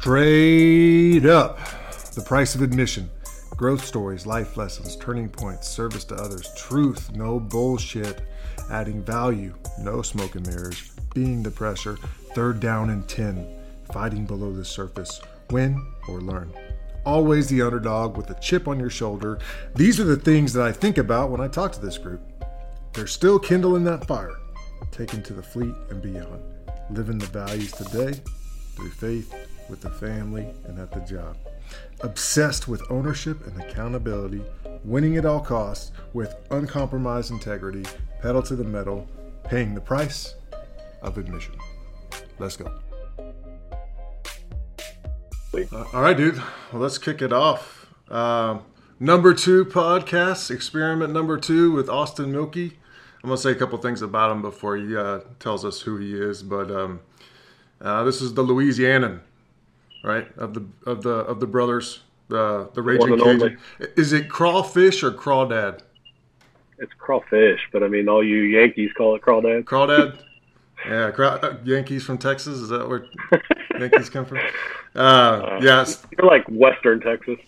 Straight up, the price of admission. Growth stories, life lessons, turning points, service to others, truth, no bullshit, adding value, no smoke and mirrors, being the pressure, third down and 10, fighting below the surface, win or learn. Always the underdog with a chip on your shoulder. These are the things that I think about when I talk to this group. They're still kindling that fire, taken to the fleet and beyond, living the values today through faith, with the family, and at the job. Obsessed with ownership and accountability, winning at all costs with uncompromised integrity, pedal to the metal, paying the price of admission. Let's go. Uh, all right, dude. Well, let's kick it off. Uh, number two podcast, experiment number two with Austin Milke. I'm gonna say a couple things about him before he uh, tells us who he is. But um, uh, this is the Louisianan, right? Of the of the of the brothers, the the Raging Cajun. Is it crawfish or crawdad? It's crawfish, but I mean, all you Yankees call it crawdad. Crawdad. yeah, craw- uh, Yankees from Texas. Is that where Yankees come from? Uh, uh, yes. You're like Western Texas.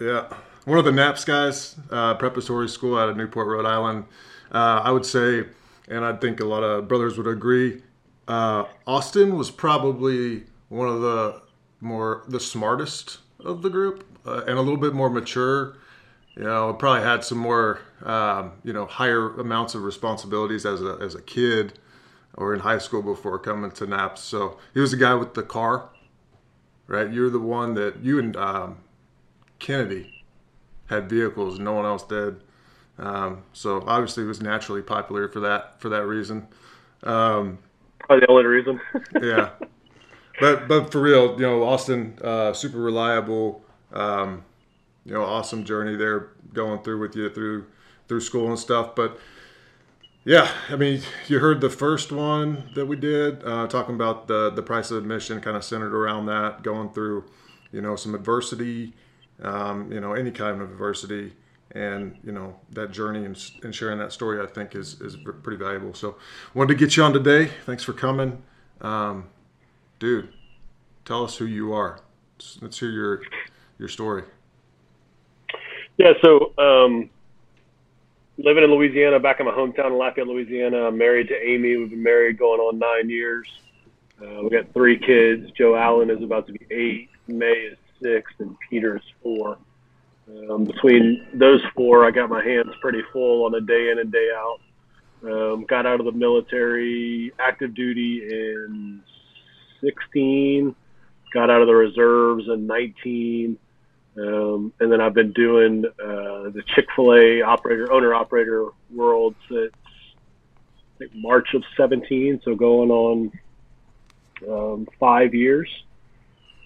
Yeah. One of the NAPS guys, uh, preparatory school out of Newport, Rhode Island. Uh, I would say, and I think a lot of brothers would agree, uh, Austin was probably one of the more the smartest of the group uh, and a little bit more mature. You know, probably had some more um, you know higher amounts of responsibilities as a as a kid or in high school before coming to NAPS. So he was the guy with the car, right? You're the one that you and um, Kennedy had vehicles, no one else did. Um, so obviously, he was naturally popular for that for that reason. Um, Probably the only reason. yeah, but but for real, you know, Austin, uh, super reliable. Um, you know, awesome journey there going through with you through through school and stuff. But yeah, I mean, you heard the first one that we did uh, talking about the the price of admission, kind of centered around that, going through you know some adversity, um, you know, any kind of adversity and you know that journey and, sharing that story i think is, is pretty valuable so wanted to get you on today thanks for coming um, dude tell us who you are. Let's hear your your story. Yeah so um, living in louisiana back in my hometown in lafayette louisiana i'm married to amy. We've been married going on nine years. Uh, we got three kids. Joe allen is about to be eight. May is six and peter is four. Um, between those four, I got my hands pretty full on a day in and day out. Um, got out of the military, active duty in 16, got out of the reserves in 19, um, and then I've been doing uh, the Chick fil A operator, owner operator world since March of 17, so going on um, five years.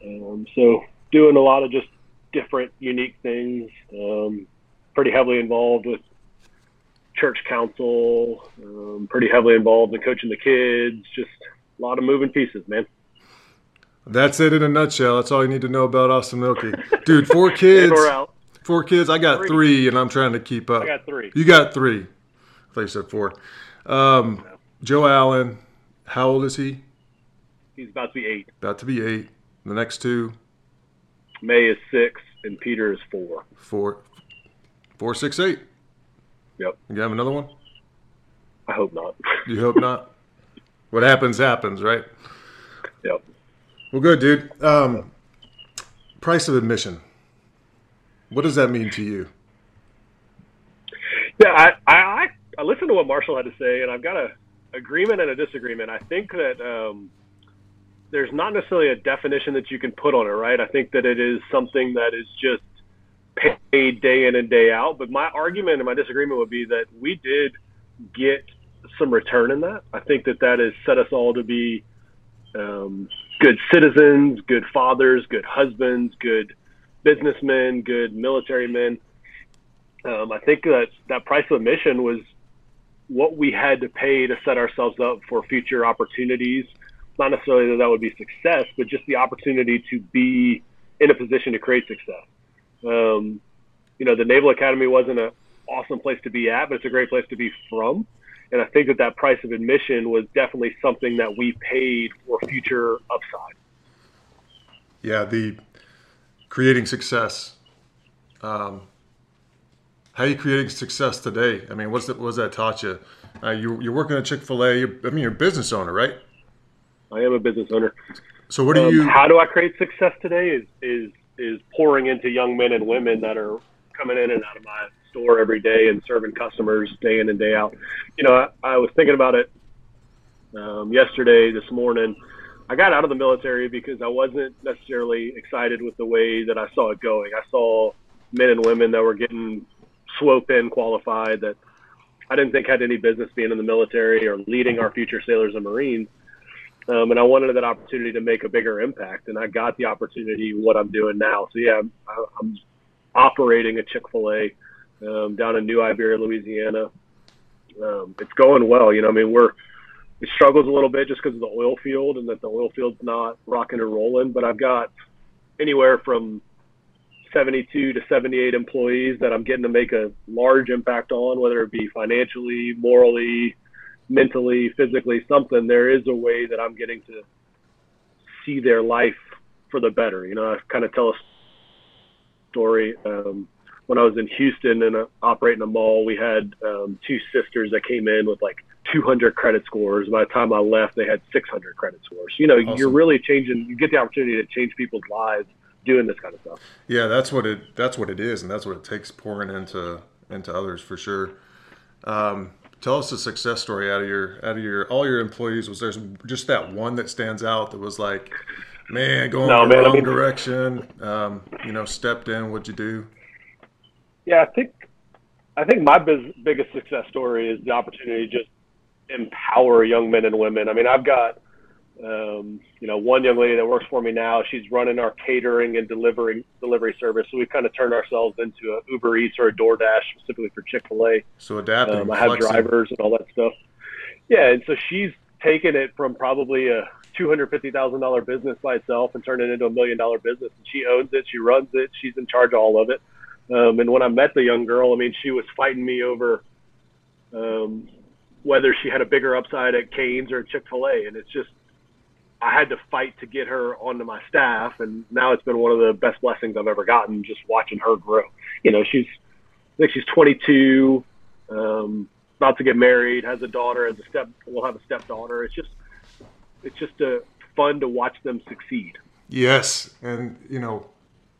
Um, so doing a lot of just different, unique things. Um, pretty heavily involved with church council. Um, pretty heavily involved in coaching the kids. Just a lot of moving pieces, man. That's it in a nutshell. That's all you need to know about Austin Milke. dude. Four kids. Four kids. I got three. three. and I'm trying to keep up. I got three. You got three. I thought you said four. Um, Joe Allen. How old is he? He's about to be eight. About to be eight. The next two. May is six, and Peter is four. Four, four, six, eight. Yep. You have another one? I hope not. You hope not. what happens happens, right? Yep. Well, good, dude. Um, price of admission. What does that mean to you? Yeah, I, I I listened to what Marshall had to say, and I've got a agreement and a disagreement. I think that um, there's not necessarily a definition that you can put on it, right? I think that it is something that is just paid day in and day out. But my argument and my disagreement would be that we did get some return in that. I think that that has set us all to be um, good citizens, good fathers, good husbands, good businessmen, good military men. Um, I think that that price of admission was what we had to pay to set ourselves up for future opportunities not necessarily that that would be success, but just the opportunity to be in a position to create success. Um, you know, the Naval Academy wasn't an awesome place to be at, but it's a great place to be from. And I think that that price of admission was definitely something that we paid for future upside. Yeah, the creating success. Um, how are you creating success today? I mean, what's that? What's that taught you? Uh, you you're working at Chick Fil A. I mean, you're a business owner, right? I am a business owner. So what do Um, you? how do I create success today? Is is is pouring into young men and women that are coming in and out of my store every day and serving customers day in and day out. You know, I, I was thinking about it um, yesterday, this morning. I got out of the military because I wasn't necessarily excited with the way that I saw it going. I saw men and women that were getting SWO pin qualified that I didn't think had any business being in the military or leading our future sailors and Marines. Um, and I wanted that opportunity to make a bigger impact, and I got the opportunity. What I'm doing now, so yeah, I'm, I'm operating a Chick Fil A um, down in New Iberia, Louisiana. Um, it's going well. You know, I mean, we're it struggles a little bit just because of the oil field and that the oil field's not rocking and rolling. But I've got anywhere from 72 to 78 employees that I'm getting to make a large impact on, whether it be financially, morally, mentally, physically, something. There is a way that I'm getting to see their life for the better. You know, I kind of tell a story. Um, when I was in Houston and uh, operating a mall, we had um, two sisters that came in with like 200 credit scores. By the time I left, they had 600 credit scores. You know, Awesome. you're really changing. You get the opportunity to change people's lives doing this kind of stuff. Yeah, that's what it that's what it is, and that's what it takes pouring into into others for sure. Um, tell us a success story out of your out of your all your employees. Was there just that one that stands out that was like, man, going No, the man, I wrong mean- direction? Um, you know, stepped in. What'd you do? Yeah, I think I think my biz- biggest success story is the opportunity to just empower young men and women. I mean, I've got um, you know one young lady that works for me now. She's running our catering and delivering delivery service. So we've kind of turned ourselves into a Uber Eats or a DoorDash specifically for Chick Fil A. So adapting, Um, I have flexing. drivers and all that stuff. Yeah, and so she's taken it from probably a two hundred fifty thousand dollar business by itself and turned it into a million dollar business. And she owns it. She runs it. She's in charge of all of it. Um, and when I met the young girl, I mean, she was fighting me over um, whether she had a bigger upside at Canes or Chick Fil A, and it's just I had to fight to get her onto my staff, and now it's been one of the best blessings I've ever gotten just watching her grow. You know, she's I think she's 22, um, about to get married, has a daughter, has a step, will have a stepdaughter. It's just it's just uh, fun to watch them succeed. Yes, and you know,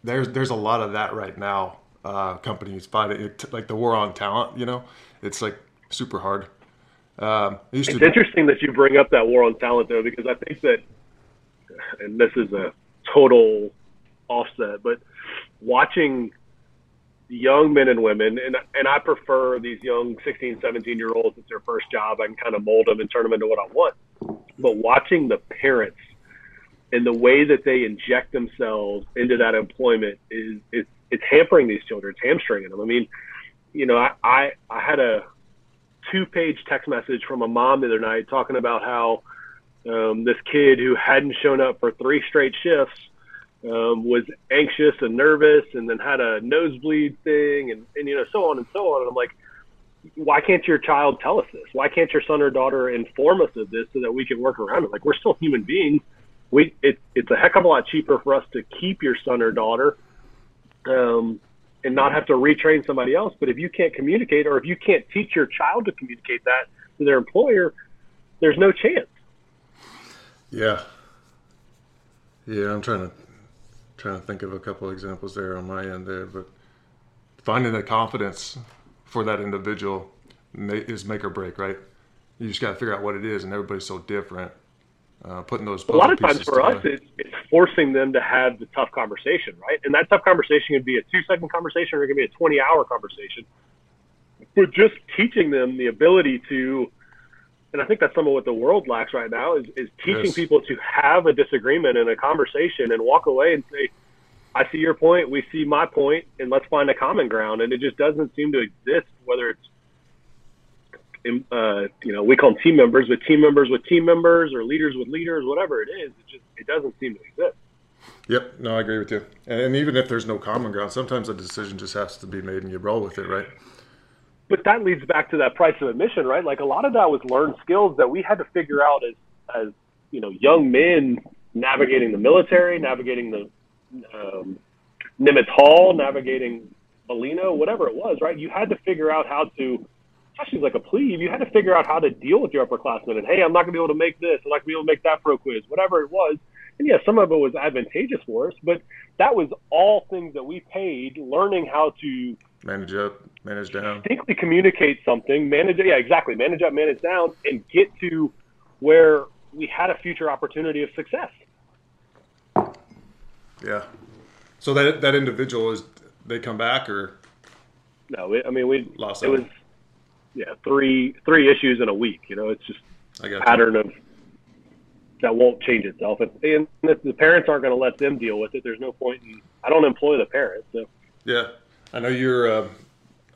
there's there's a lot of that right now. Uh, companies fighting it, like the war on talent. You know, it's like super hard. Um, It's to, interesting that you bring up that war on talent, though, because I think that, and this is a total offset, but watching young men and women, and and I prefer these young 16, 17 year olds. It's their first job. I can kind of mold them and turn them into what I want. But watching the parents and the way that they inject themselves into that employment is it's it's hampering these children. It's hamstringing them. I mean, you know, I I, I had a two page text message from a mom the other night talking about how um, this kid who hadn't shown up for three straight shifts um, was anxious and nervous and then had a nosebleed thing and, and, you know, so on and so on. And I'm like, why can't your child tell us this? Why can't your son or daughter inform us of this so that we can work around it? Like, we're still human beings. We, it, it's a heck of a lot cheaper for us to keep your son or daughter um, and not have to retrain somebody else. But if you can't communicate, or if you can't teach your child to communicate that to their employer, there's no chance. yeah, yeah. I'm trying to trying to think of a couple examples there on my end there, but finding the confidence for that individual is make or break, right? You just got to figure out what it is, and everybody's so different. Uh, putting those A lot of times for us, it's, it's forcing them to have the tough conversation, right? And that tough conversation could be a two second conversation or it could be a 20 hour conversation. But just teaching them the ability to, and I think that's some of what the world lacks right now is, is teaching Yes. people to have a disagreement and a conversation and walk away and say, I see your point, we see my point, and let's find a common ground. And it just doesn't seem to exist, whether it's uh, you know, we call them team members, but team members with team members or leaders with leaders, whatever it is, it just it doesn't seem to exist. Yep, no, I agree with you. And, and even if there's no common ground, sometimes a decision just has to be made, and you roll with it, right? But that leads back to that price of admission, right? Like a lot of that was learned skills that we had to figure out as as you know young men navigating the military, navigating the um, Nimitz Hall, navigating Molino, whatever it was, right? You had to figure out how to, especially like a plebe, you had to figure out how to deal with your upperclassmen. And hey, I'm not going to be able to make this. I'm not going to be able to make that pro quiz, whatever it was. And yeah, some of it was advantageous for us, but that was all things that we paid learning how to manage up, manage down, distinctly communicate something, manage yeah, exactly, manage up, manage down, and get to where we had a future opportunity of success. Yeah. So that that individual is they come back or no? I mean we lost. It was yeah three three issues in a week. You know, it's just a pattern you. of that won't change itself. If, and if the parents aren't going to let them deal with it, there's no point in. I don't employ the parents. So. Yeah, I know you're a,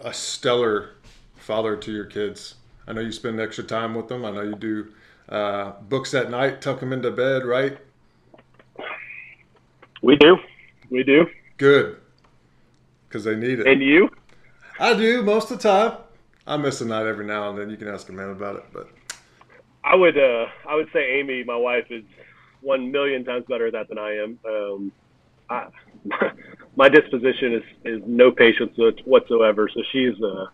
a stellar father to your kids. I know you spend extra time with them. I know you do uh, books at night, tuck them into bed, right? We do. We do. Good. Because they need it. And you? I do most of the time. I miss a night every now and then. You can ask a man about it, but I would uh, I would say Amy, my wife, is one million times better at that than I am. Um, I, my disposition is is no patience whatsoever. So she's uh,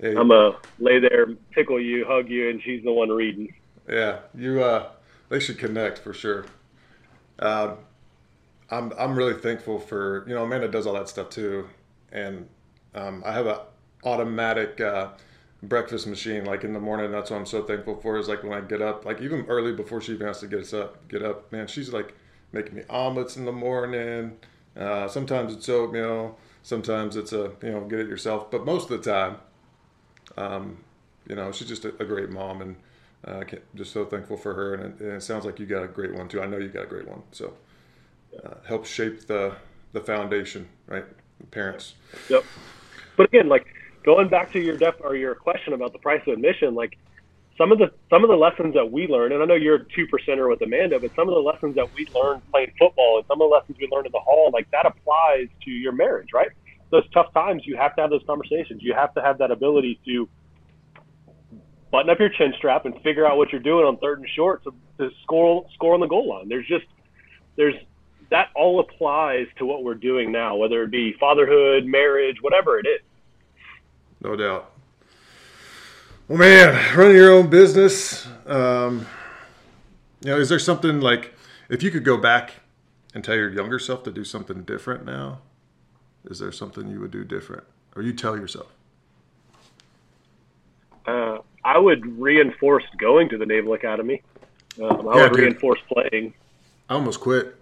hey. I'm a lay there, tickle you, hug you, and she's the one reading. Yeah, you uh, they should connect for sure. Uh, I'm I'm really thankful for you know Amanda does all that stuff too, and um, I have a automatic. Uh, breakfast machine like in the morning. That's what i'm so thankful for is like when i get up like even early before she even has to get us up get up man she's like making me omelets in the morning. Uh, sometimes it's oatmeal sometimes it's a you know get it yourself. But most of the time um, you know she's just a, a great mom and uh, just so thankful for her. And it, and it, sounds like you got a great one too. I know you got a great one. So uh, helps shape the the foundation right? Parents. Yep. But again like going back to your def or your question about the price of admission, like some of the some of the lessons that we learned, and I know you're a two percenter with Amanda, but some of the lessons that we learned playing football and some of the lessons we learned in the hall, like that applies to your marriage, right? Those tough times, you have to have those conversations. You have to have that ability to button up your chin strap and figure out what you're doing on third and short to, to score score on the goal line. There's just there's that all applies to what we're doing now, whether it be fatherhood, marriage, whatever it is no doubt. Well, man, running your own business. Um, you know, is there something like if you could go back and tell your younger self to do something different now? Is there something you would do different, or you tell yourself? Uh, I would reinforce going to the Naval Academy. Um, I yeah, would dude. reinforce playing. I almost quit.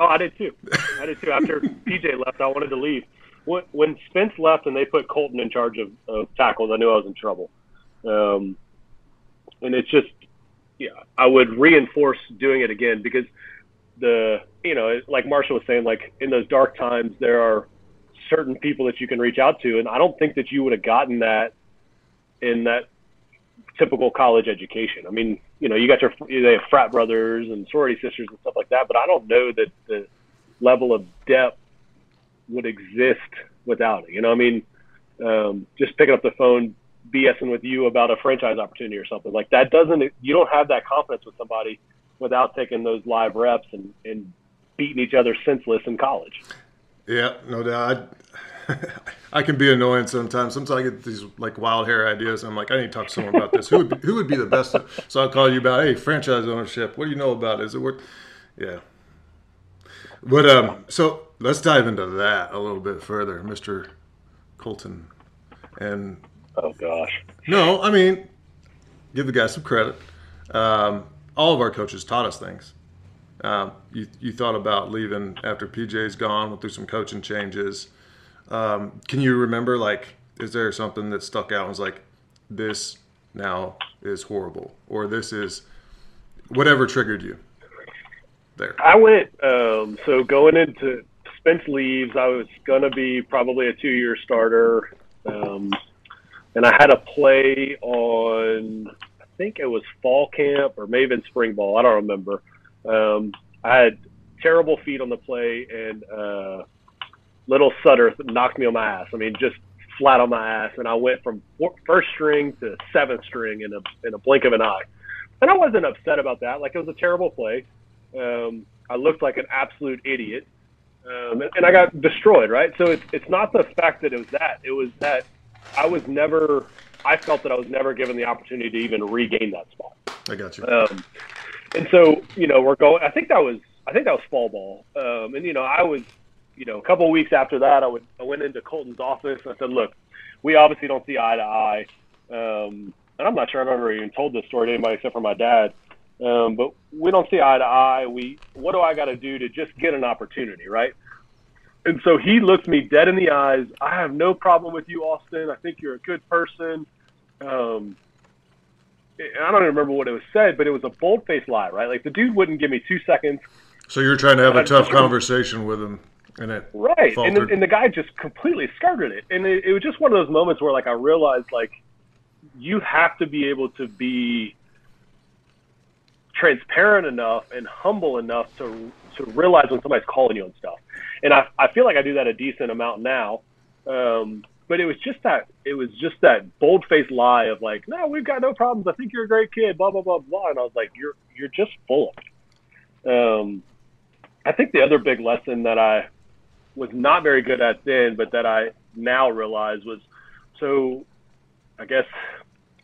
Oh, I did too. I did too. After PJ left, I wanted to leave when, when Spence left and they put Colton in charge of, of tackles, I knew I was in trouble. Um, and it's just, yeah, I would reinforce doing it again because the, you know, like Marshall was saying, like in those dark times, there are certain people that you can reach out to. And I don't think that you would have gotten that in that typical college education. I mean, you know, you got your, they have frat brothers and sorority sisters and stuff like that, but I don't know that the level of depth would exist without it. You know, I mean, um, just picking up the phone, BSing with you about a franchise opportunity or something like that doesn't. You don't have that confidence with somebody without taking those live reps and, and beating each other senseless in college. Yeah, no doubt. I, I can be annoying sometimes. Sometimes I get these like wild hair ideas. I'm like, I need to talk to someone about this. Who would be, who would be the best? So I'll call you about, hey, franchise ownership. What do you know about it? Is it worth? Yeah. But um, so let's dive into that a little bit further, Mr. Colton. And oh gosh, no, I mean, give the guy some credit. Um, all of our coaches taught us things. Um, you, you thought about leaving after PJ's gone, went through some coaching changes. Um, can you remember, like, is there something that stuck out and was like, this now is horrible, or this is whatever triggered you? There. I went um, so going into Spence leaves, I was going to be probably a two year starter. Um, and I had a play on, I think it was fall camp or maybe in spring ball. I don't remember. Um, I had terrible feet on the play, and uh, little Sutter knocked me on my ass. I mean, just flat on my ass. And I went from first string to seventh string in a, in a blink of an eye. And I wasn't upset about that. Like, it was a terrible play. Um, I looked like an absolute idiot, um, and, and, I got destroyed. Right. So it's it's not the fact that it was that. It was that I was never. I felt that I was never given the opportunity to even regain that spot. I got you. Um, and so you know we're going. I think that was I think that was fall ball. Um, and you know I was you know a couple of weeks after that I would I went into Colton's office. I said, look, we obviously don't see eye to eye. Um, and I'm not sure I've ever even told this story to anybody except for my dad. Um, but we don't see eye to eye. We, what do I got to do to just get an opportunity, right? And so he looked me dead in the eyes. I have no problem with you, Austin. I think you're a good person. Um, I don't even remember what it was said, but it was a bold faced lie, right? Like the dude wouldn't give me two seconds. So you're trying to have a tough conversation with him, and it right, and the, and the, guy just completely skirted it, and it, it was just one of those moments where like I realized like you have to be able to be transparent enough and humble enough to to realize when somebody's calling you on stuff. And I I feel like I do that a decent amount now. Um, but it was just that it was just that bold faced lie of like, no, we've got no problems. I think you're a great kid. Blah blah blah blah. And I was like, you're you're just full. Of um, I think the other big lesson that I was not very good at then, but that I now realize was so. I guess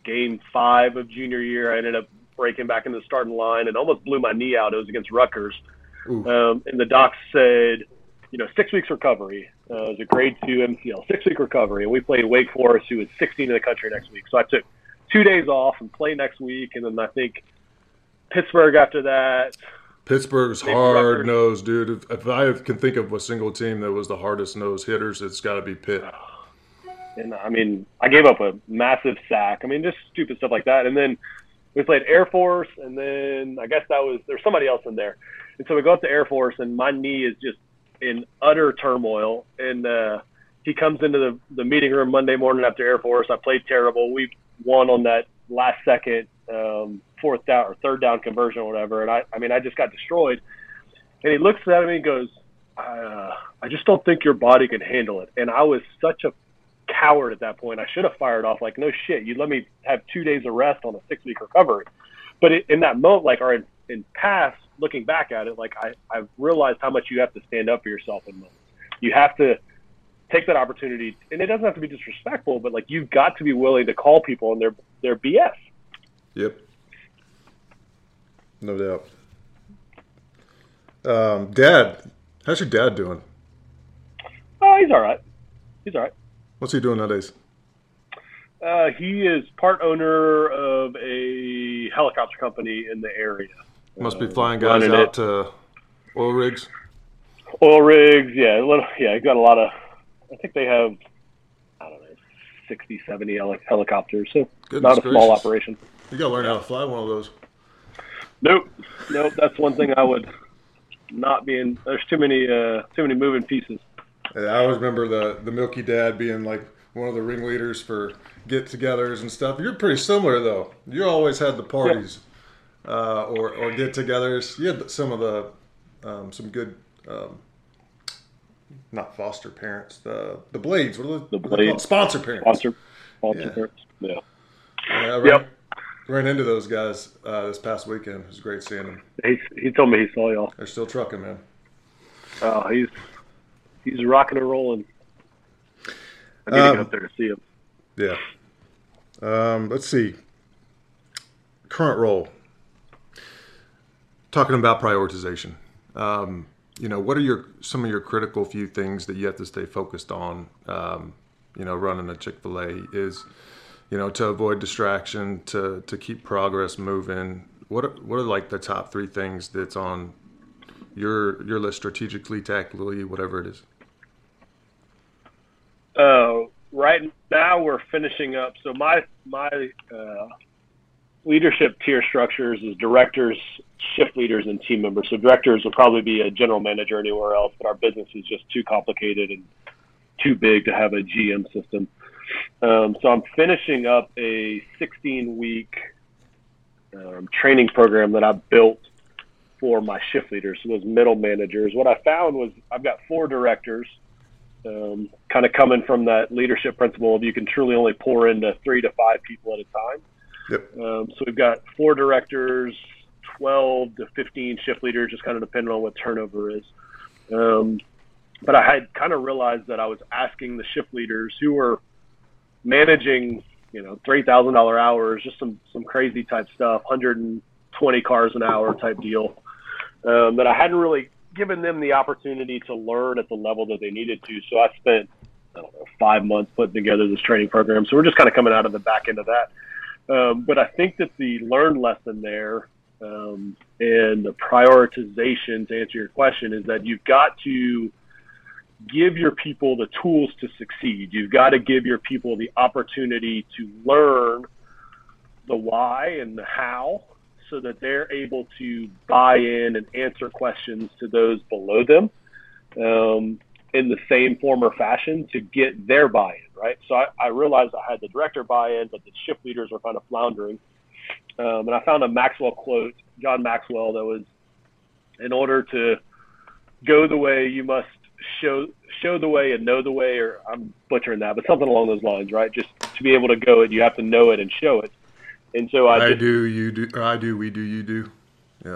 game five of junior year, I ended up breaking back into the starting line and almost blew my knee out. It was against Rutgers. Um, and the docs said, you know, six weeks recovery. Uh, it was a grade two MCL, six week recovery. And we played Wake Forest, who was 16 in the country next week. So I took two days off and play next week. And then I think Pittsburgh after that. Pittsburgh's hard nosed, dude. If, if, I can think of a single team that was the hardest nose hitters, it's got to be Pitt. And I mean, I gave up a massive sack. I mean, just stupid stuff like that. And then we played Air Force, and then I guess that was there's somebody else in there. And so we go up to Air Force, and my knee is just in utter turmoil. And uh, he comes into the, the meeting room Monday morning after Air Force. I played terrible. We won on that last second um, fourth down or third down conversion or whatever. And I, I mean, I just got destroyed. And he looks at me and goes, uh, I just don't think your body can handle it. And I was such a coward at that point. I should have fired off like, no shit, you let me have two days of rest on a six week recovery. But it, in that moment, like, or in, in past, looking back at it, like I, I've realized how much you have to stand up for yourself in moments. You have to take that opportunity, and it doesn't have to be disrespectful, but like you've got to be willing to call people on their their BS. Yep. No doubt. Um, dad, how's your dad doing? Oh, he's all right. He's all right. What's he doing nowadays? Uh, he is part owner of a helicopter company in the area. Must be flying guys out it. to oil rigs. Oil rigs, yeah, a little, yeah. He's got a lot of. I think they have, I don't know, 60, 70 helicopters. So Goodness not a gracious. small operation. You got to learn how to fly one of those. Nope, nope. That's one thing I would not be in. There's too many, uh, too many moving pieces. I always remember the the Milke Dad being like one of the ringleaders for get-togethers and stuff. You're pretty similar though. You always had the parties yeah. uh, or or get-togethers. You had some of the um, some good. Um, not foster parents, the the blades. What are the, the blades? Sponsor parents. Sponsor, sponsor yeah. parents. Yeah. yeah ran, yep. Ran into those guys uh, this past weekend. It was great seeing them. He he told me he saw y'all. They're still trucking, man. Oh, he's he's rocking and rolling. I need um, to get up there to see him. Yeah. Um, let's see. Current role. Talking about prioritization. Um, you know, what are your some of your critical few things that you have to stay focused on? Um, you know, running a Chick Fil A is, you know, to avoid distraction, to to keep progress moving. What are, what are like the top three things that's on your your list strategically, tactically, whatever it is? Uh, right now we're finishing up. So my my uh, leadership tier structures is directors, shift leaders, and team members. So directors will probably be a general manager anywhere else, but our business is just too complicated and too big to have a GM system. Um, so I'm finishing up a 16 week um, training program that I built for my shift leaders, so those middle managers. What I found was I've got four directors um, kind of coming from that leadership principle of you can truly only pour into three to five people at a time. Yep. Um, so we've got four directors, 12 to 15 shift leaders, just kind of depending on what turnover is. Um, but I had kind of realized that I was asking the shift leaders who were managing, you know, three thousand dollar hours, just some some crazy type stuff, hundred and twenty cars an hour type deal. Um, that I hadn't really given them the opportunity to learn at the level that they needed to. So I spent I don't know five months putting together this training program. So we're just kind of coming out of the back end of that. Um, but I think that the learned lesson there um, and the prioritization to answer your question is that you've got to give your people the tools to succeed. You've got to give your people the opportunity to learn the why and the how so that they're able to buy in and answer questions to those below them um, in the same form or fashion to get their buy in, right? So I, I realized I had the director buy in, but the shift leaders were kind of floundering. Um, and I found a Maxwell quote, John Maxwell, that was in order to go the way you must show show the way and know the way, or I'm butchering that, but something along those lines, right? Just to be able to go it, you have to know it and show it. And so I, I just, do, you do, I do, we do, you do. Yeah.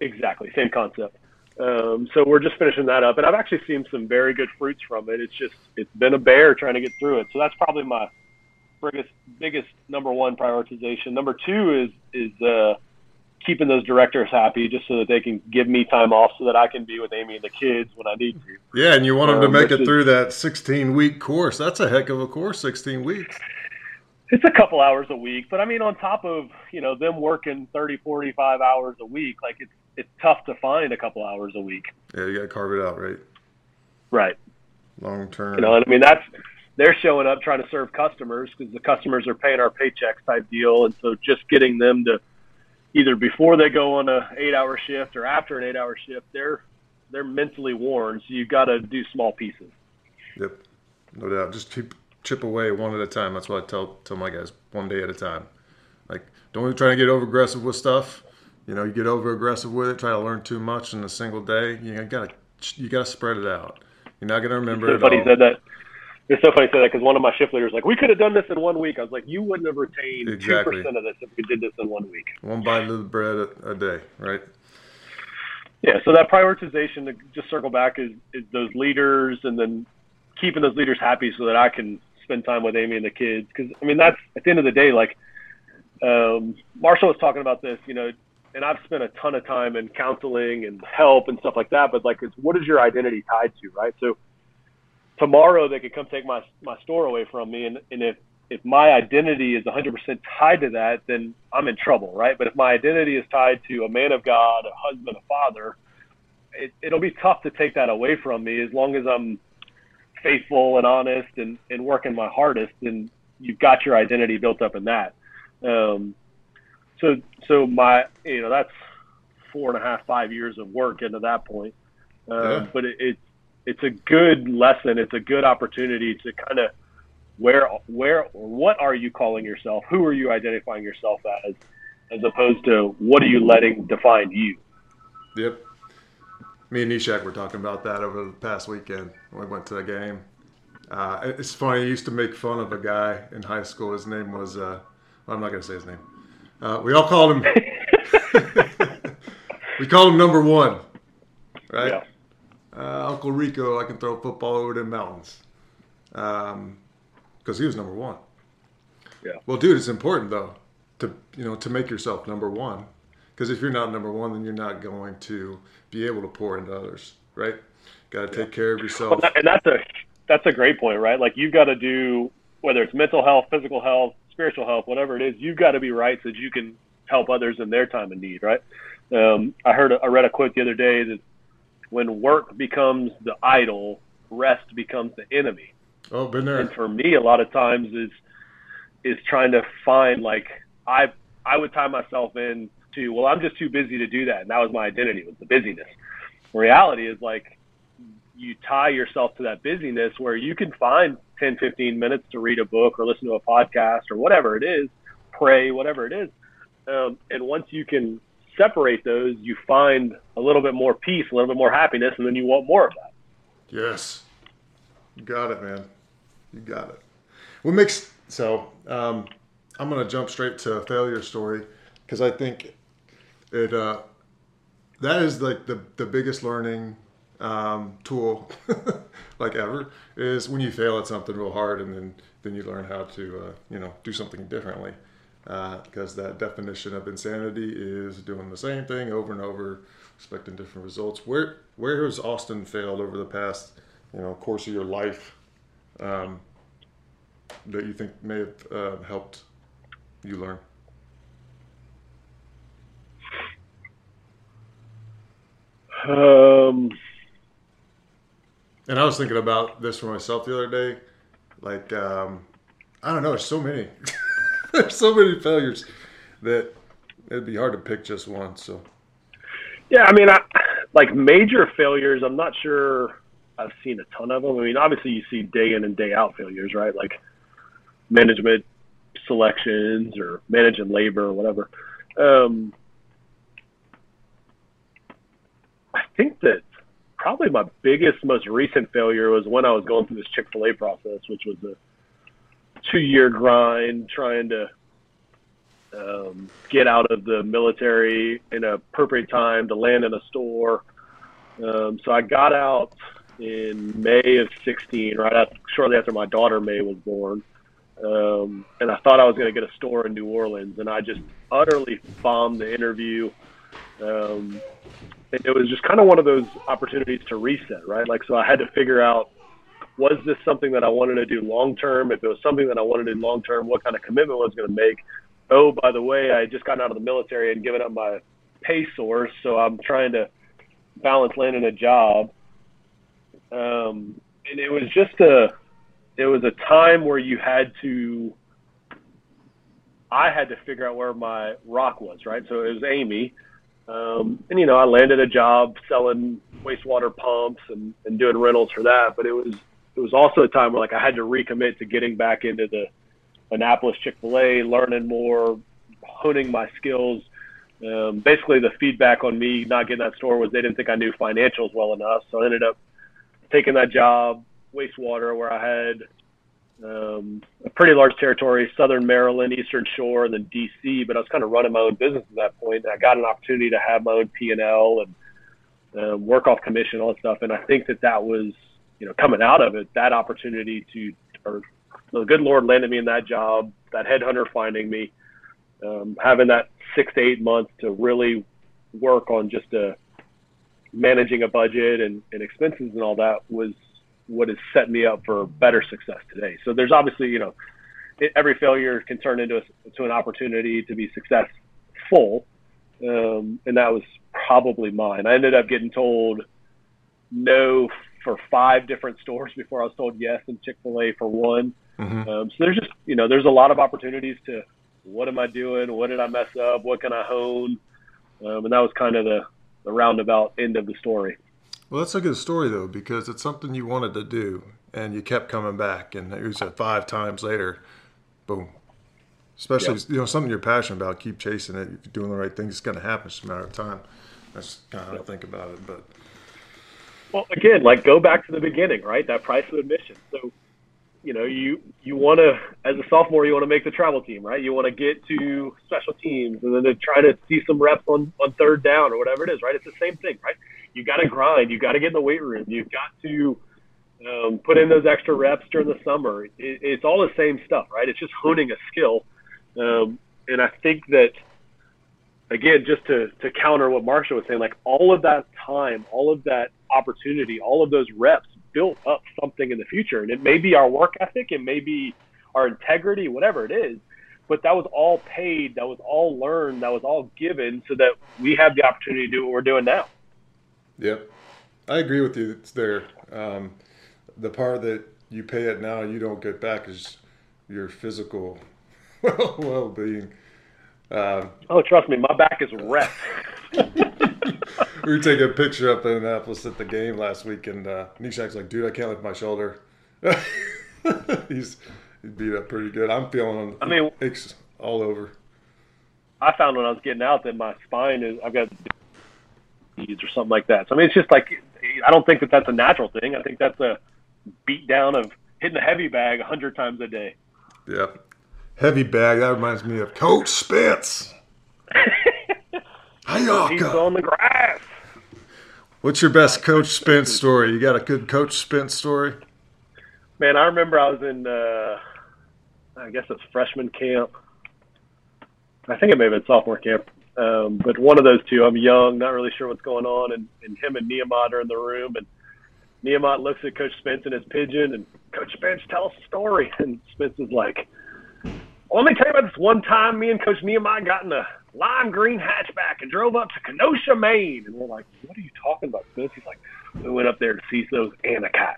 exactly same concept. Um, so we're just finishing that up, and I've actually seen some very good fruits from it. It's just it's been a bear trying to get through it. So that's probably my biggest biggest number one prioritization. Number two is is uh, keeping those directors happy, just so that they can give me time off, so that I can be with Amy and the kids when I need to. Yeah, and you want them to Um, make which it is- through that 16 week course. That's a heck of a course, 16 weeks. It's a couple hours a week, but I mean, on top of you know them working 30, 45 hours a week, like it's it's tough to find a couple hours a week. Yeah, you got to carve it out, right? Right. Long term. You know, and I mean that's they're showing up trying to serve customers because the customers are paying our paychecks type deal, and so just getting them to either before they go on a eight hour shift or after an eight hour shift, they're they're mentally worn. So you've got to do small pieces. Yep, no doubt. Just chip, chip away one at a time. That's what I tell tell my guys. One day at a time. Like, don't try to get over aggressive with stuff. You know, you get over aggressive with it. Try to learn too much in a single day. You gotta you gotta spread it out. You're not gonna remember It's it so funny all. said that. It's so funny said that because one of my shift leaders was like, we could have done this in one week. I was like, you wouldn't have retained two Exactly. percent of this if we did this in one week. One bite of the bread a, a day, right? Yeah, so that prioritization to just circle back is, is those leaders and then keeping those leaders happy so that I can spend time with Amy and the kids. Because, I mean, that's at the end of the day, like um, Marshall was talking about this, you know, and I've spent a ton of time in counseling and help and stuff like that. But, like, it's what is your identity tied to, right? So tomorrow they could come take my, my store away from me. And, and if, if my identity is 100% tied to that, then I'm in trouble, right? But if my identity is tied to a man of God, a husband, a father, it, it'll be tough to take that away from me as long as I'm faithful and honest and, and working my hardest. And you've got your identity built up in that. Um, so, so my, you know, that's four and a half, five years of work into that point. Um, Yeah. But it, it, it's a good lesson. It's a good opportunity to kind of where where or what are you calling yourself? Who are you identifying yourself as, as opposed to what are you letting define you? Yep. Me and Nishak were talking about that over the past weekend when we went to the game. Uh, it's funny. I used to make fun of a guy in high school. His name was, uh, I'm not going to say his name. Uh, we all called him, we called him number one, right? Yeah. Uh, Uncle Rico, I can throw a football over the mountains. Because he was number one. Yeah. Well, dude, it's important though to you know to make yourself number one. Because if you're not number one, then you're not going to be able to pour into others, right? Got to take care of yourself. And that's a that's a great point, right? Like you've got to do whether it's mental health, physical health, spiritual health, whatever it is, you've got to be right so that you can help others in their time of need, right? Um, I heard I read a quote the other day that when work becomes the idol, rest becomes the enemy. Oh, been there. and for me a lot of times is is trying to find like i i would tie myself in to well i'm just too busy to do that and that was my identity was the busyness reality is like you tie yourself to that busyness where you can find 10 15 minutes to read a book or listen to a podcast or whatever it is pray whatever it is um, and once you can separate those you find a little bit more peace a little bit more happiness and then you want more of that Yes. You got it, man. You got it. What makes so? Um, I'm gonna jump straight to a failure story because I think it uh, that is like the the biggest learning um, tool like ever is when you fail at something real hard and then then you learn how to uh, you know do something differently. Because uh, that definition of insanity is doing the same thing over and over expecting different results. Where where has austin failed over the past you know course of your life um, that you think may have uh, helped you learn um and I was thinking about this for myself the other day. Like, um, I don't know, there's so many. there's so many failures that it'd be hard to pick just one. So, yeah, I mean, I, like major failures, I'm not sure I've seen a ton of them. I mean, obviously, you see day in and day out failures, right? Like management selections or managing labor or whatever. Um, I think that probably my biggest, most recent failure was when I was going through this Chick fil A process, which was a two year grind trying to um, get out of the military in a appropriate time to land in a store. Um, so I got out in May of 16, right after, shortly after my daughter May was born. Um, and I thought I was going to get a store in New Orleans, and I just utterly bombed the interview. Um, it was just kind of one of those opportunities to reset, right? Like, so I had to figure out was this something that I wanted to do long term? If it was something that I wanted to do long term, what kind of commitment was going to make? Oh, by the way, I just got out of the military and given up my pay source, so I'm trying to balance landing a job. Um, and it was just a, it was a time where you had to, I had to figure out where my rock was, right? So it was Amy um, and you know, I landed a job selling wastewater pumps and, and doing rentals for that. But it was it was also a time where like I had to recommit to getting back into the Annapolis Chick Fil A, learning more, honing my skills. Um, basically, the feedback on me not getting that store was they didn't think I knew financials well enough. So I ended up taking that job, wastewater, where I had um, a pretty large territory, Southern Maryland, Eastern Shore, and then DC. But I was kind of running my own business at that point. And I got an opportunity to have my own P and L and uh, work off commission, all that stuff. And I think that that was, you know, coming out of it, that opportunity to, or the good Lord landed me in that job, that headhunter finding me, um, having that six to eight months to really work on just a uh, managing a budget and, and expenses and all that was what has set me up for better success today. So there's obviously, you know, every failure can turn into a, to an opportunity to be successful, um, and that was probably mine. I ended up getting told no for five different stores before I was told yes in Chick Fil A for one. Mm-hmm. Um, so there's just, you know, there's a lot of opportunities to what am I doing? What did I mess up? What can I hone? Um, and that was kind of the, the roundabout end of the story. Well, that's a good story though, because it's something you wanted to do, and you kept coming back, and you said five times later, boom. Especially yep. you know something you're passionate about, keep chasing it. If you're doing the right thing, it's going to happen. It's a matter of time. That's kind of how I think about it. But well, again, like go back to the beginning, right? That price of admission. So you know, you you want to as a sophomore, you want to make the travel team, right? You want to get to special teams, and then to try to see some reps on on third down or whatever it is, right? It's the same thing, right? You got to grind. You got to get in the weight room. You've got to um, put in those extra reps during the summer. It, it's all the same stuff, right? It's just honing a skill. Um, and I think that, again, just to, to counter what Marshall was saying, like all of that time, all of that opportunity, all of those reps built up something in the future. And it may be our work ethic, it may be our integrity, whatever it is. But that was all paid, that was all learned, that was all given so that we have the opportunity to do what we're doing now. Yep, I agree with you. It's there. Um, the part that you pay it now, you don't get back is your physical well being. Uh, oh, trust me, my back is wrecked. we were taking a picture up in Annapolis at the game last week, and uh, Nishak's like, "Dude, I can't lift my shoulder." he's, he's beat up pretty good. I'm feeling. I mean, aches all over. I found when I was getting out that my spine is. I've got needs or something like that. So I mean, it's just like I don't think that that's a natural thing. I think that's a beat down of hitting a heavy bag a hundred times a day. Yeah, heavy bag. That reminds me of Coach Spence. How He's on the grass. What's your best Coach Spence story? You got a good Coach Spence story? Man, I remember I was in, uh, I guess it's freshman camp. I think it may have been sophomore camp. Um, but one of those two, I'm young, not really sure what's going on, and, and him and Nehemiah are in the room, and Nehemiah looks at Coach Spence and his pigeon, and Coach Spence, tell us a story. And Spence is like, let me tell you about this one time me and Coach Nehemiah got in a lime green hatchback and drove up to Kenosha, Maine. And we're like, what are you talking about, Spence? He's like, we went up there to see those anakites.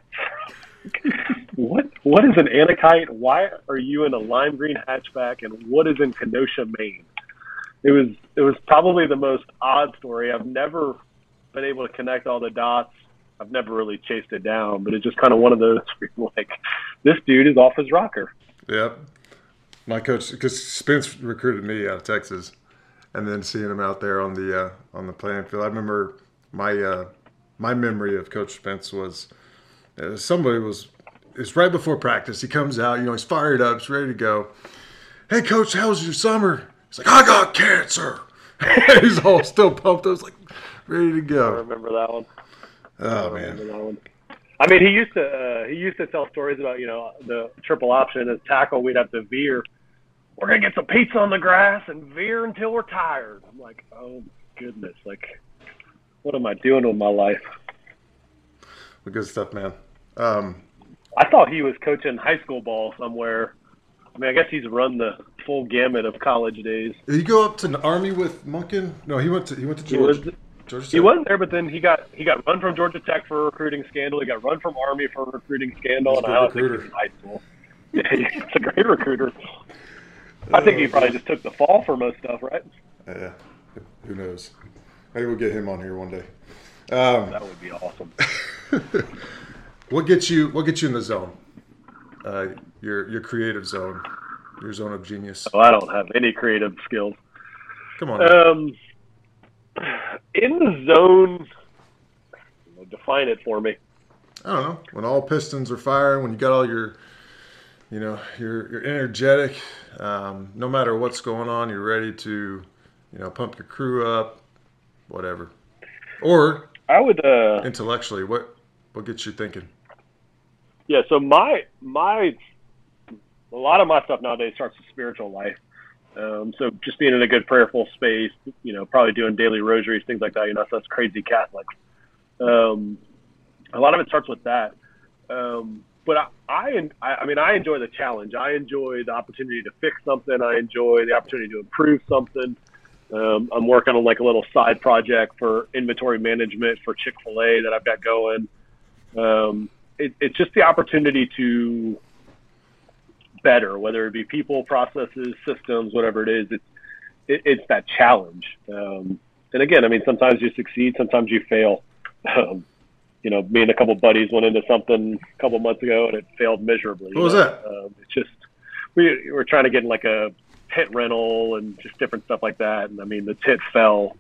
what what is an anakite? Why are you in a lime green hatchback? And what is in Kenosha, Maine? It was it was probably the most odd story. I've never been able to connect all the dots. I've never really chased it down, but it's just kind of one of those like, this dude is off his rocker. Yep. My coach, because Spence recruited me out of Texas, and then seeing him out there on the uh, on the playing field, I remember my uh, my memory of Coach Spence was uh, somebody was it's right before practice. He comes out, you know, he's fired up, he's ready to go. Hey, coach, how was your summer? He's like, I got cancer. he's all still pumped. I was like, ready to go. I remember that one. Oh man. That one. I mean, he used to uh, he used to tell stories about you know the triple option as tackle. We'd have to veer. We're gonna get some pizza on the grass and veer until we're tired. I'm like, oh goodness, like, what am I doing with my life? Well, good stuff, man. Um, I thought he was coaching high school ball somewhere. I mean, I guess he's run the full gamut of college days. Did he go up to the army with Monken? No, he went to he went to Georgia. He was, Georgia he was there, but then he got he got run from Georgia Tech for a recruiting scandal. He got run from Army for a recruiting scandal, He's and I think high school. Yeah, he's a great recruiter. I think he probably just took the fall for most stuff, right? Yeah, who knows? Maybe we'll get him on here one day. Um, that would be awesome. what gets you? What gets you in the zone? Uh, your your creative zone, your zone of genius. Oh, I don't have any creative skills. Come on. Um, in the zone, define it for me. I don't know. When all pistons are firing, when you got all your, you know, you're you're energetic. Um, no matter what's going on, you're ready to, you know, pump your crew up, whatever. Or I would uh, intellectually, what what gets you thinking? Yeah. So my my a lot of my stuff nowadays starts with spiritual life. Um, so just being in a good prayerful space, you know, probably doing daily rosaries, things like that. You know, that's crazy Catholic. Um, a lot of it starts with that. Um, but I, I, I mean, I enjoy the challenge. I enjoy the opportunity to fix something. I enjoy the opportunity to improve something. Um, I'm working on like a little side project for inventory management for Chick Fil A that I've got going. Um, it, it's just the opportunity to better, whether it be people, processes, systems, whatever it is. It's it, it's that challenge. Um, and again, I mean, sometimes you succeed, sometimes you fail. Um, you know, me and a couple buddies went into something a couple months ago, and it failed miserably. What was know? that? Um, it's just we were trying to get in like a tent rental and just different stuff like that. And I mean, the tent fell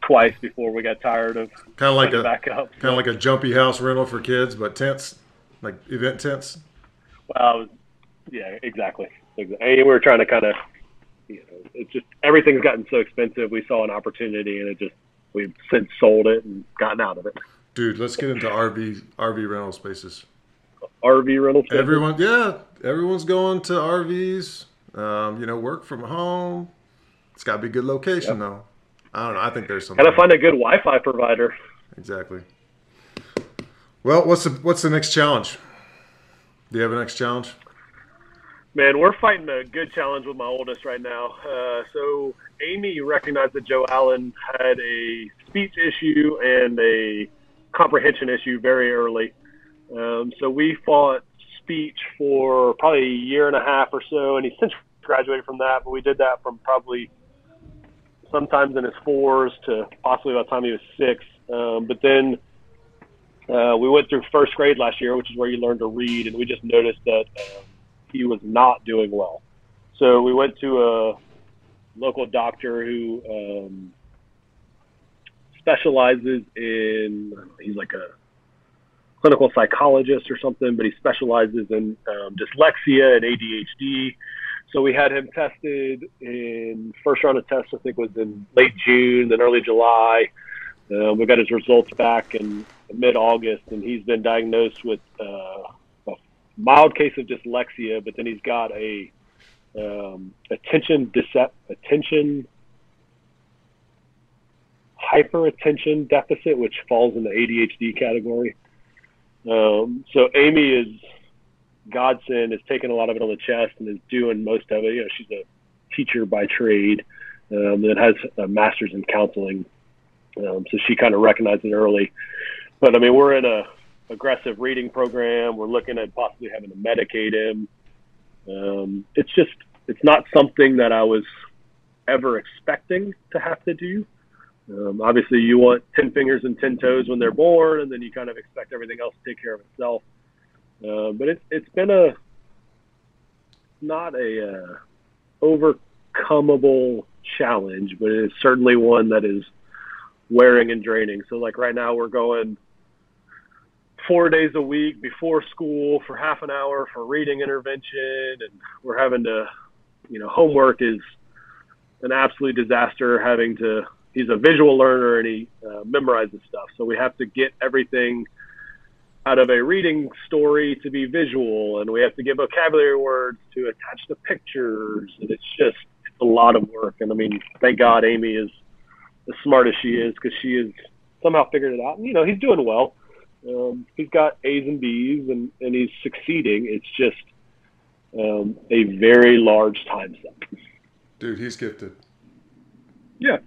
twice before we got tired of kind of like a back up. kind of like a jumpy house rental for kids, but tents, like event tents. Well, was, yeah, exactly. exactly. we were trying to kind of, you know, it's just everything's gotten so expensive. We saw an opportunity, and it just we've since sold it and gotten out of it. Dude, let's get into RV RV rental spaces. RV rental. Spaces? Everyone, yeah, everyone's going to RVs. Um, you know, work from home. It's got to be a good location, yep. though. I don't know. I think there's something. Gotta find a good Wi-Fi provider. Exactly. Well, what's the what's the next challenge? Do you have a next challenge? Man, we're fighting a good challenge with my oldest right now. Uh, so Amy recognized that Joe Allen had a speech issue and a comprehension issue very early. Um, so we fought speech for probably a year and a half or so, and he since graduated from that. But we did that from probably sometimes in his fours to possibly by the time he was six. Um, but then uh, we went through first grade last year, which is where you learn to read, and we just noticed that. Uh, he was not doing well. So we went to a local doctor who um, specializes in, he's like a clinical psychologist or something, but he specializes in um, dyslexia and ADHD. so we had him tested in first round of tests. I think was in late June, then early July. Uh, we got his results back in mid August, and he's been diagnosed with uh, mild case of dyslexia, but then he's got a um, attention decept attention deficit, which falls in the ADHD category. Um, so Amy is godsend is taking a lot of it on the chest and is doing most of it. You know, she's a teacher by trade um, that has a master's in counseling, um, so she kind of recognized it early. But I mean, we're in a aggressive reading program. We're looking at possibly having to medicate him. Um, it's just it's not something that I was ever expecting to have to do. Um, obviously, you want 10 fingers and 10 toes when they're born, and then you kind of expect everything else to take care of itself. Uh, but it's it's been a not a uh, overcomable challenge, but it is certainly one that is wearing and draining. So, like right now, we're going four days a week before school for half an hour for reading intervention, and we're having to, you know, homework is an absolute disaster. Having to he's a visual learner and he uh, memorizes stuff. So we have to get everything out of a reading story to be visual, and we have to get vocabulary words to attach to pictures, and it's just it's a lot of work. And I mean, thank God Amy is as smart as she is because she has somehow figured it out. And you know, he's doing well. Um, he's got A's and B's, and and he's succeeding. It's just um, a very large time suck. Dude, he's gifted. Yeah,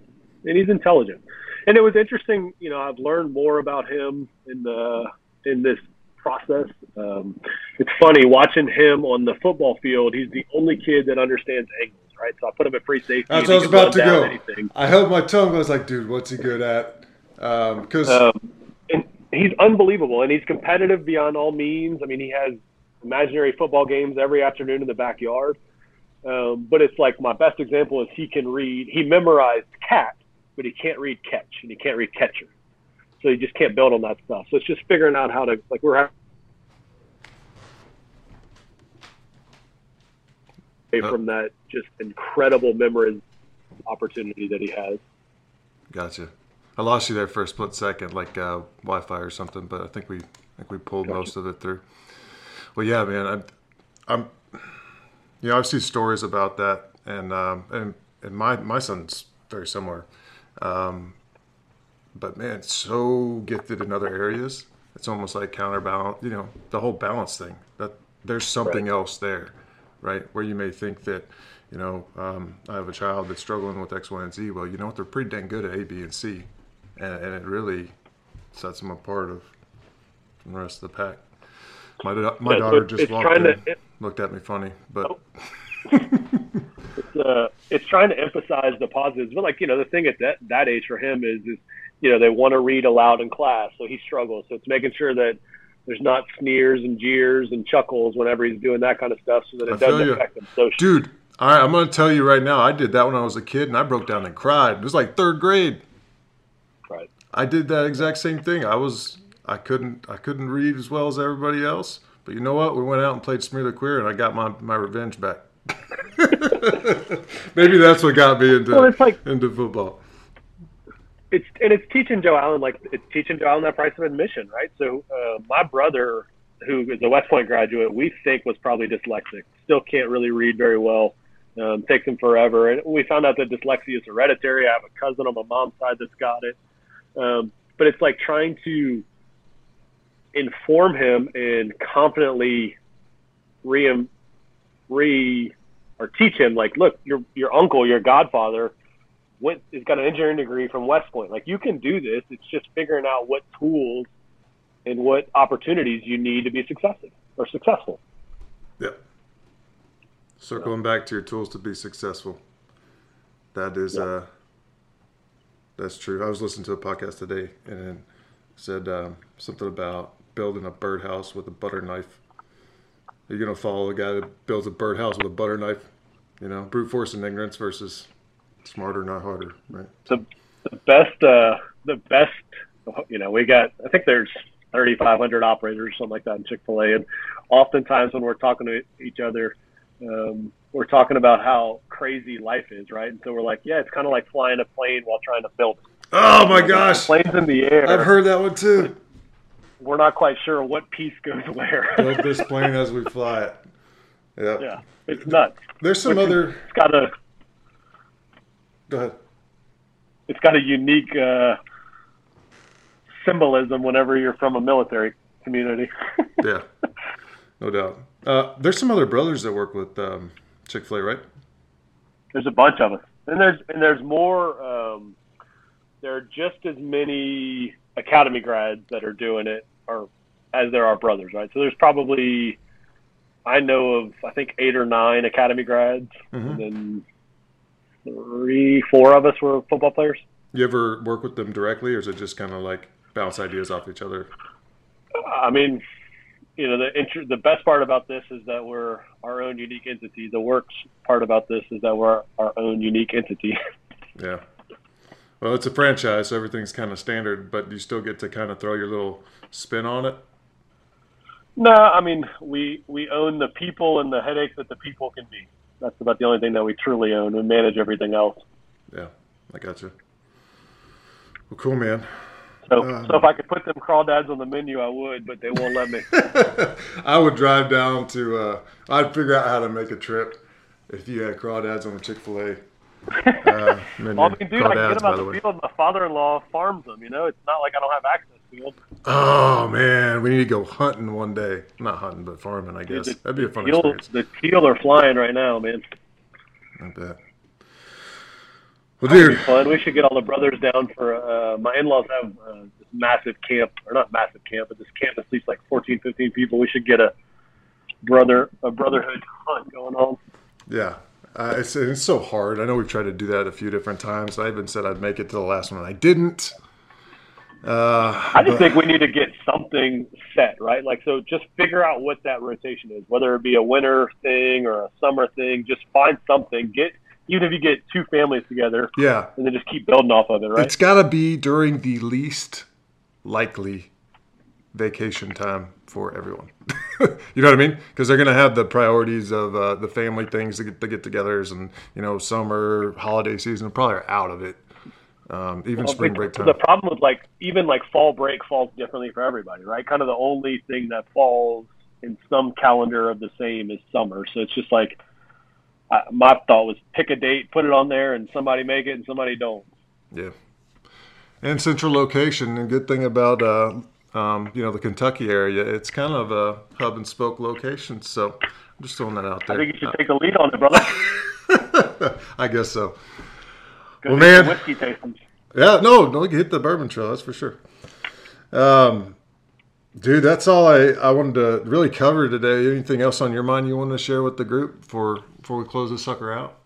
and he's intelligent. And it was interesting, you know, I've learned more about him in the in this process. Um, it's funny watching him on the football field. He's the only kid that understands angles, right? So I put him at free safety. That's what I was about to go. Anything. I held my tongue. I was like, dude, what's he good at? Because um, um, he's unbelievable, and he's competitive beyond all means. I mean, he has imaginary football games every afternoon in the backyard. Um, but it's like my best example is he can read. He memorized cat, but he can't read catch, and he can't read catcher. So you just can't build on that stuff. So it's just figuring out how to like we're having uh, from that just incredible memory opportunity that he has. Gotcha. I lost you there for a split second, like uh, Wi-Fi or something, but I think we I think we pulled gotcha. most of it through. Well, yeah, man, I'm, I'm you know, I've seen stories about that, and um, and and my my son's very similar. Um, but man, so gifted in other areas. It's almost like counterbalance, you know, the whole balance thing. That there's something right. else there, right? Where you may think that, you know, um, I have a child that's struggling with X, Y, and Z. Well, you know what? They're pretty dang good at A, B, and C, and, and it really sets them apart of the rest of the pack. My my yeah, daughter just walked in, to, it, looked at me funny, but. Oh. it's uh, it's trying to emphasize the positives, but like you know, the thing at that that age for him is is you know, they want to read aloud in class, so he struggles. So it's making sure that there's not sneers and jeers and chuckles whenever he's doing that kind of stuff, so that it I doesn't affect him socially. Dude, all right, I'm going to tell you right now. I did that when I was a kid, and I broke down and cried. It was like third grade. I did that exact same thing. I was I couldn't I couldn't read as well as everybody else, but you know what? We went out and played Smear the Queer, and I got my my revenge back. Maybe that's what got me into well, like, into football it's and it's teaching Joe Allen like it's teaching Joe Allen that price of admission, right? So uh, my brother, who is a West Point graduate, we think was probably dyslexic. Still can't really read very well. Um, takes him forever, and we found out that dyslexia is hereditary. I have a cousin on my mom's side that's got it, um, but it's like trying to inform him and confidently re re or teach him like, look, your your uncle, your godfather went has got an engineering degree from West Point. Like you can do this. It's just figuring out what tools and what opportunities you need to be successful or successful. Yeah. Circling back to your tools to be successful. That is yeah. uh that's true. I was listening to a podcast today and said um, something about building a birdhouse with a butter knife. Are You're gonna follow a guy that builds a birdhouse with a butter knife, you know, brute force and ignorance versus Smarter, not harder, right? The, the best, uh, the best, you know, we got, I think there's 3,500 operators, something like that in Chick fil A. And oftentimes when we're talking to each other, um, we're talking about how crazy life is, right? And so we're like, yeah, it's kind of like flying a plane while trying to build it. Oh my gosh, planes in the air. I've heard that one too. We're not quite sure what piece goes where. Build this plane as we fly it. Yeah, yeah, it's nuts. There's some Which other. It's got a. Go ahead. It's got a unique uh, symbolism whenever you're from a military community. yeah, no doubt. Uh, there's some other brothers that work with um, Chick Fil A, right? There's a bunch of us, and there's and there's more. Um, there are just as many academy grads that are doing it, or as there are brothers, right? So there's probably I know of I think eight or nine academy grads, mm-hmm. and then three, four of us were football players. You ever work with them directly, or is it just kind of like bounce ideas off each other? I mean, you know, the inter- the best part about this is that we're our own unique entity. The works part about this is that we're our own unique entity. Yeah. Well, it's a franchise, so everything's kind of standard, but you still get to kind of throw your little spin on it. No, I mean we we own the people and the headache that the people can be. That's about the only thing that we truly own. We manage everything else. Yeah, I got you. Well, cool, man. So, um, so if I could put them crawdads on the menu, I would, but they won't let me. I would drive down to. Uh, I'd figure out how to make a trip if you had crawdads on the Chick Fil A. Uh, well, I mean, dude, I can get them out the, the field. My father-in-law farms them. You know, it's not like I don't have access to them. Oh man, we need to go hunting one day. Not hunting, but farming. I guess dude, the, that'd be a fun teal, experience. The teal are flying right now, man. I bet. Well, dude, fun. We should get all the brothers down for. Uh, my in-laws have uh, this massive camp, or not massive camp, but this camp that sleeps like 14, 15 people. We should get a brother, a brotherhood hunt going on. Yeah, uh, it's it's so hard. I know we've tried to do that a few different times. I even said I'd make it to the last one, I didn't. Uh, I just but, think we need to get something set, right? Like, so just figure out what that rotation is, whether it be a winter thing or a summer thing. Just find something. Get even if you get two families together, yeah, and then just keep building off of it, right? It's got to be during the least likely vacation time for everyone. you know what I mean? Because they're going to have the priorities of uh, the family things, the get, the get-togethers, and you know, summer, holiday season probably are out of it. Um, even well, spring break time. The problem with like even like fall break falls differently for everybody, right? Kind of the only thing that falls in some calendar of the same is summer. So it's just like I, my thought was pick a date, put it on there, and somebody make it and somebody don't. Yeah. And central location. And good thing about uh, um, you know the Kentucky area, it's kind of a hub and spoke location. So I'm just throwing that out there. I think you should take a lead on it, brother. I guess so. Go well, man. Whiskey tastings. Yeah, no, no, hit the bourbon trail. That's for sure. Um, Dude, that's all I, I wanted to really cover today. Anything else on your mind you want to share with the group before before we close this sucker out?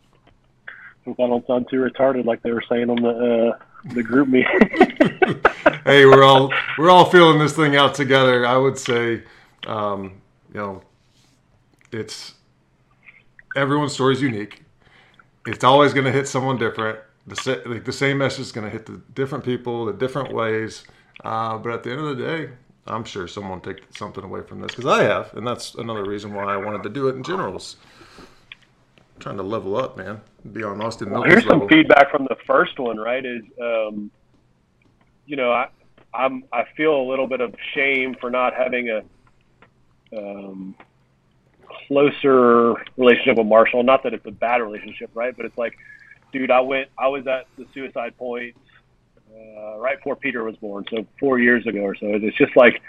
Hope I don't sound too retarded like they were saying on the uh, the group meeting. hey, we're all we're all feeling this thing out together. I would say, um, you know, it's everyone's story is unique. It's always going to hit someone different. The, like the same message is going to hit the different people the different ways. Uh, but at the end of the day, I'm sure someone take something away from this because I have, and that's another reason why I wanted to do it in generals. Trying to level up, man, beyond Austin. Well, here's level. some feedback from the first one. Right, is um, you know, I I'm I feel a little bit of shame for not having a um, closer relationship with Marshall. Not that it's a bad relationship, right? But it's like, dude, I went, I was at the suicide point uh, right before Peter was born, so four years ago or so. It's just like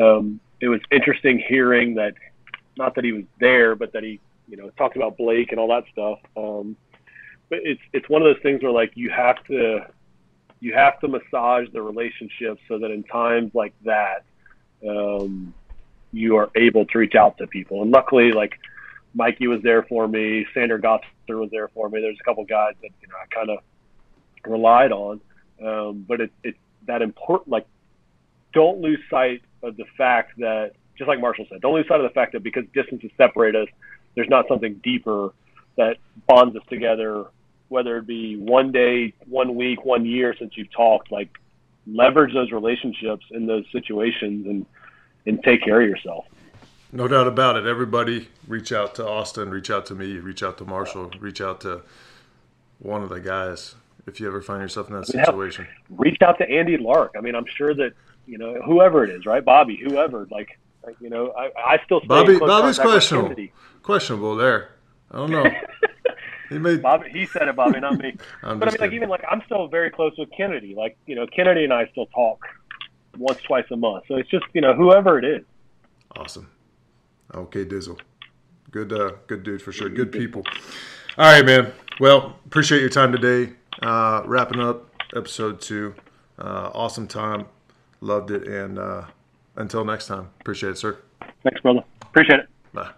um, it was interesting hearing that, not that he was there, but that he, you know, talked about Blake and all that stuff. Um, but it's it's one of those things where like you have to you have to massage the relationship so that in times like that, um, you are able to reach out to people. And luckily, like Mikey was there for me, Sander Gotzer was there for me. There's a couple guys that you know I kind of relied on. Um, but it's it's that important. Like, don't lose sight of the fact that, just like Marshall said, don't lose sight of the fact that because distances separate us, there's not something deeper that bonds us together. Whether it be one day, one week, one year since you've talked, like leverage those relationships in those situations and and take care of yourself. No doubt about it. Everybody reach out to Austin, reach out to me, reach out to Marshall, reach out to one of the guys if you ever find yourself in that situation. reach out to Andy Lark. I mean, I'm sure that, you know, whoever it is, right? Bobby, whoever, like, you know, I, I still Bobby. Bobby's questionable. Questionable there. I don't know. he made Bobby. He said it, Bobby, not me. but I mean, like even like I'm still very close with Kennedy. Like you know, Kennedy and I still talk once, twice a month. So it's just you know whoever it is. Awesome. Okay, Dizzle. Good, uh, good dude for sure. Good people. All right, man. Well, appreciate your time today. Uh, wrapping up episode two. Uh, awesome time. Loved it. And uh, until next time, appreciate it, sir. Thanks, brother. Appreciate it. Bye.